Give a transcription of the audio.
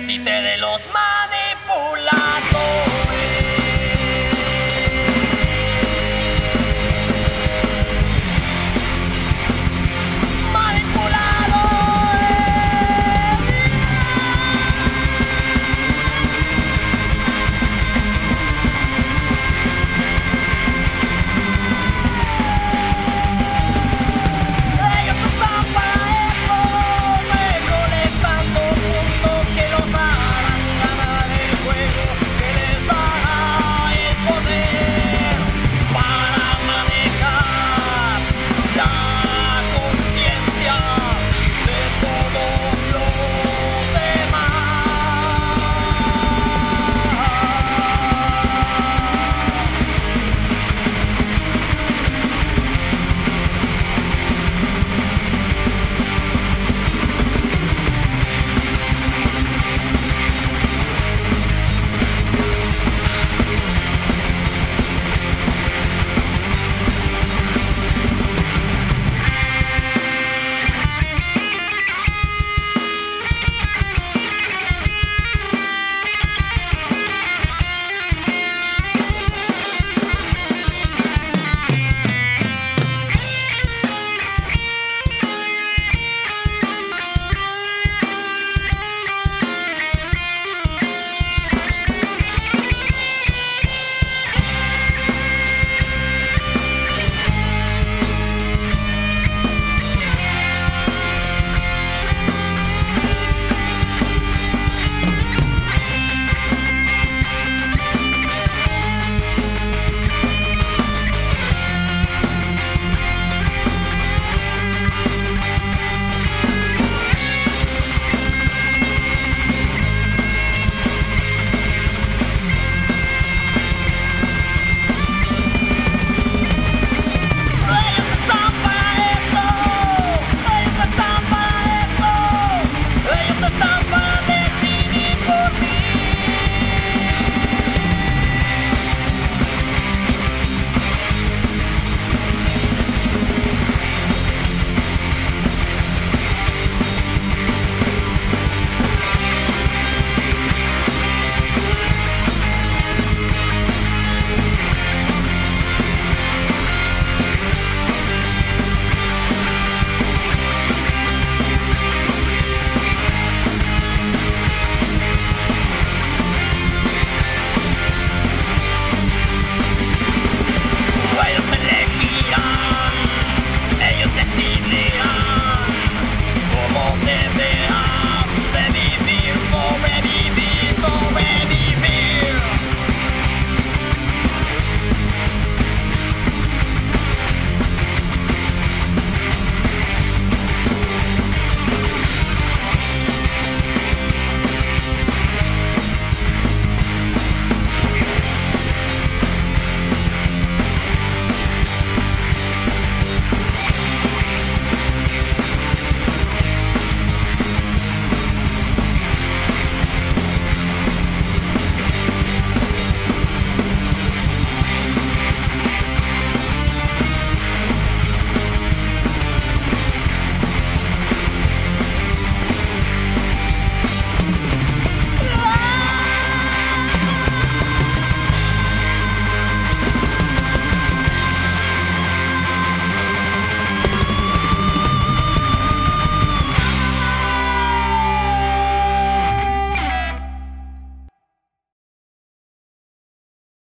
Necesité de los manipuladores.